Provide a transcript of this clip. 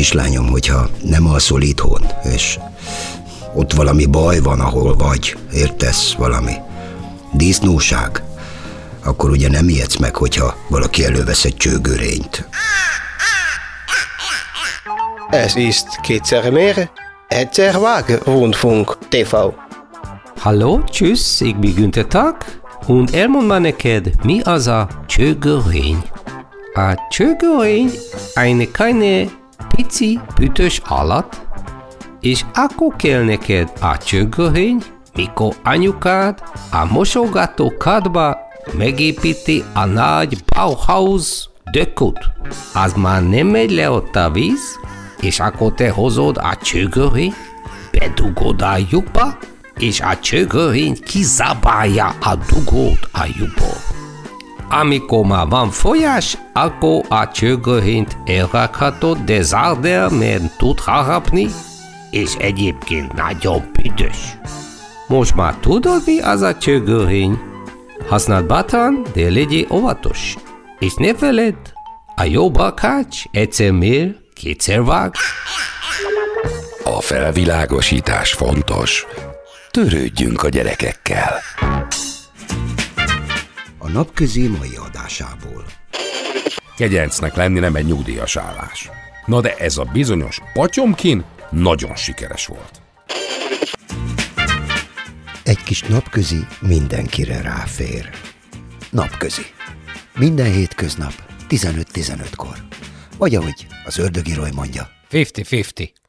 kislányom, hogyha nem alszol itthon, és ott valami baj van, ahol vagy, értesz valami disznóság, akkor ugye nem ijedsz meg, hogyha valaki elővesz egy csőgörényt. Ez ist kétszer meer, egyszer vág, Rundfunk TV. Hallo, tschüss, ich bin Günther Tag, und elmond már neked, mi az a csőgörény. A csőgörény eine kleine pici bütös állat, és akkor kell neked a csőgörény, mikor anyukád a mosogatókádba megépíti a nagy Bauhaus dökut. Az már nem megy le ott a víz, és akkor te hozod a csőgörény, bedugod a lyukba, és a csőgörény kizabálja a dugót a lyukból. Amikor már van folyás, akkor a csőgörényt elrakhatod, de zárd mert tud harapni, és egyébként nagyon büdös. Most már tudod, mi az a csőgörény? Használd bátran, de legyél óvatos. És ne feledd, a jó bakács egyszer mér, kétszer vág. A felvilágosítás fontos. Törődjünk a gyerekekkel. A napközi mai adásából. Kegyencnek lenni nem egy nyugdíjas állás. Na de ez a bizonyos patyomkin nagyon sikeres volt. Egy kis napközi mindenkire ráfér. Napközi. Minden hétköznap 15-15-kor. Vagy ahogy az ördögi Roy mondja, 50-50.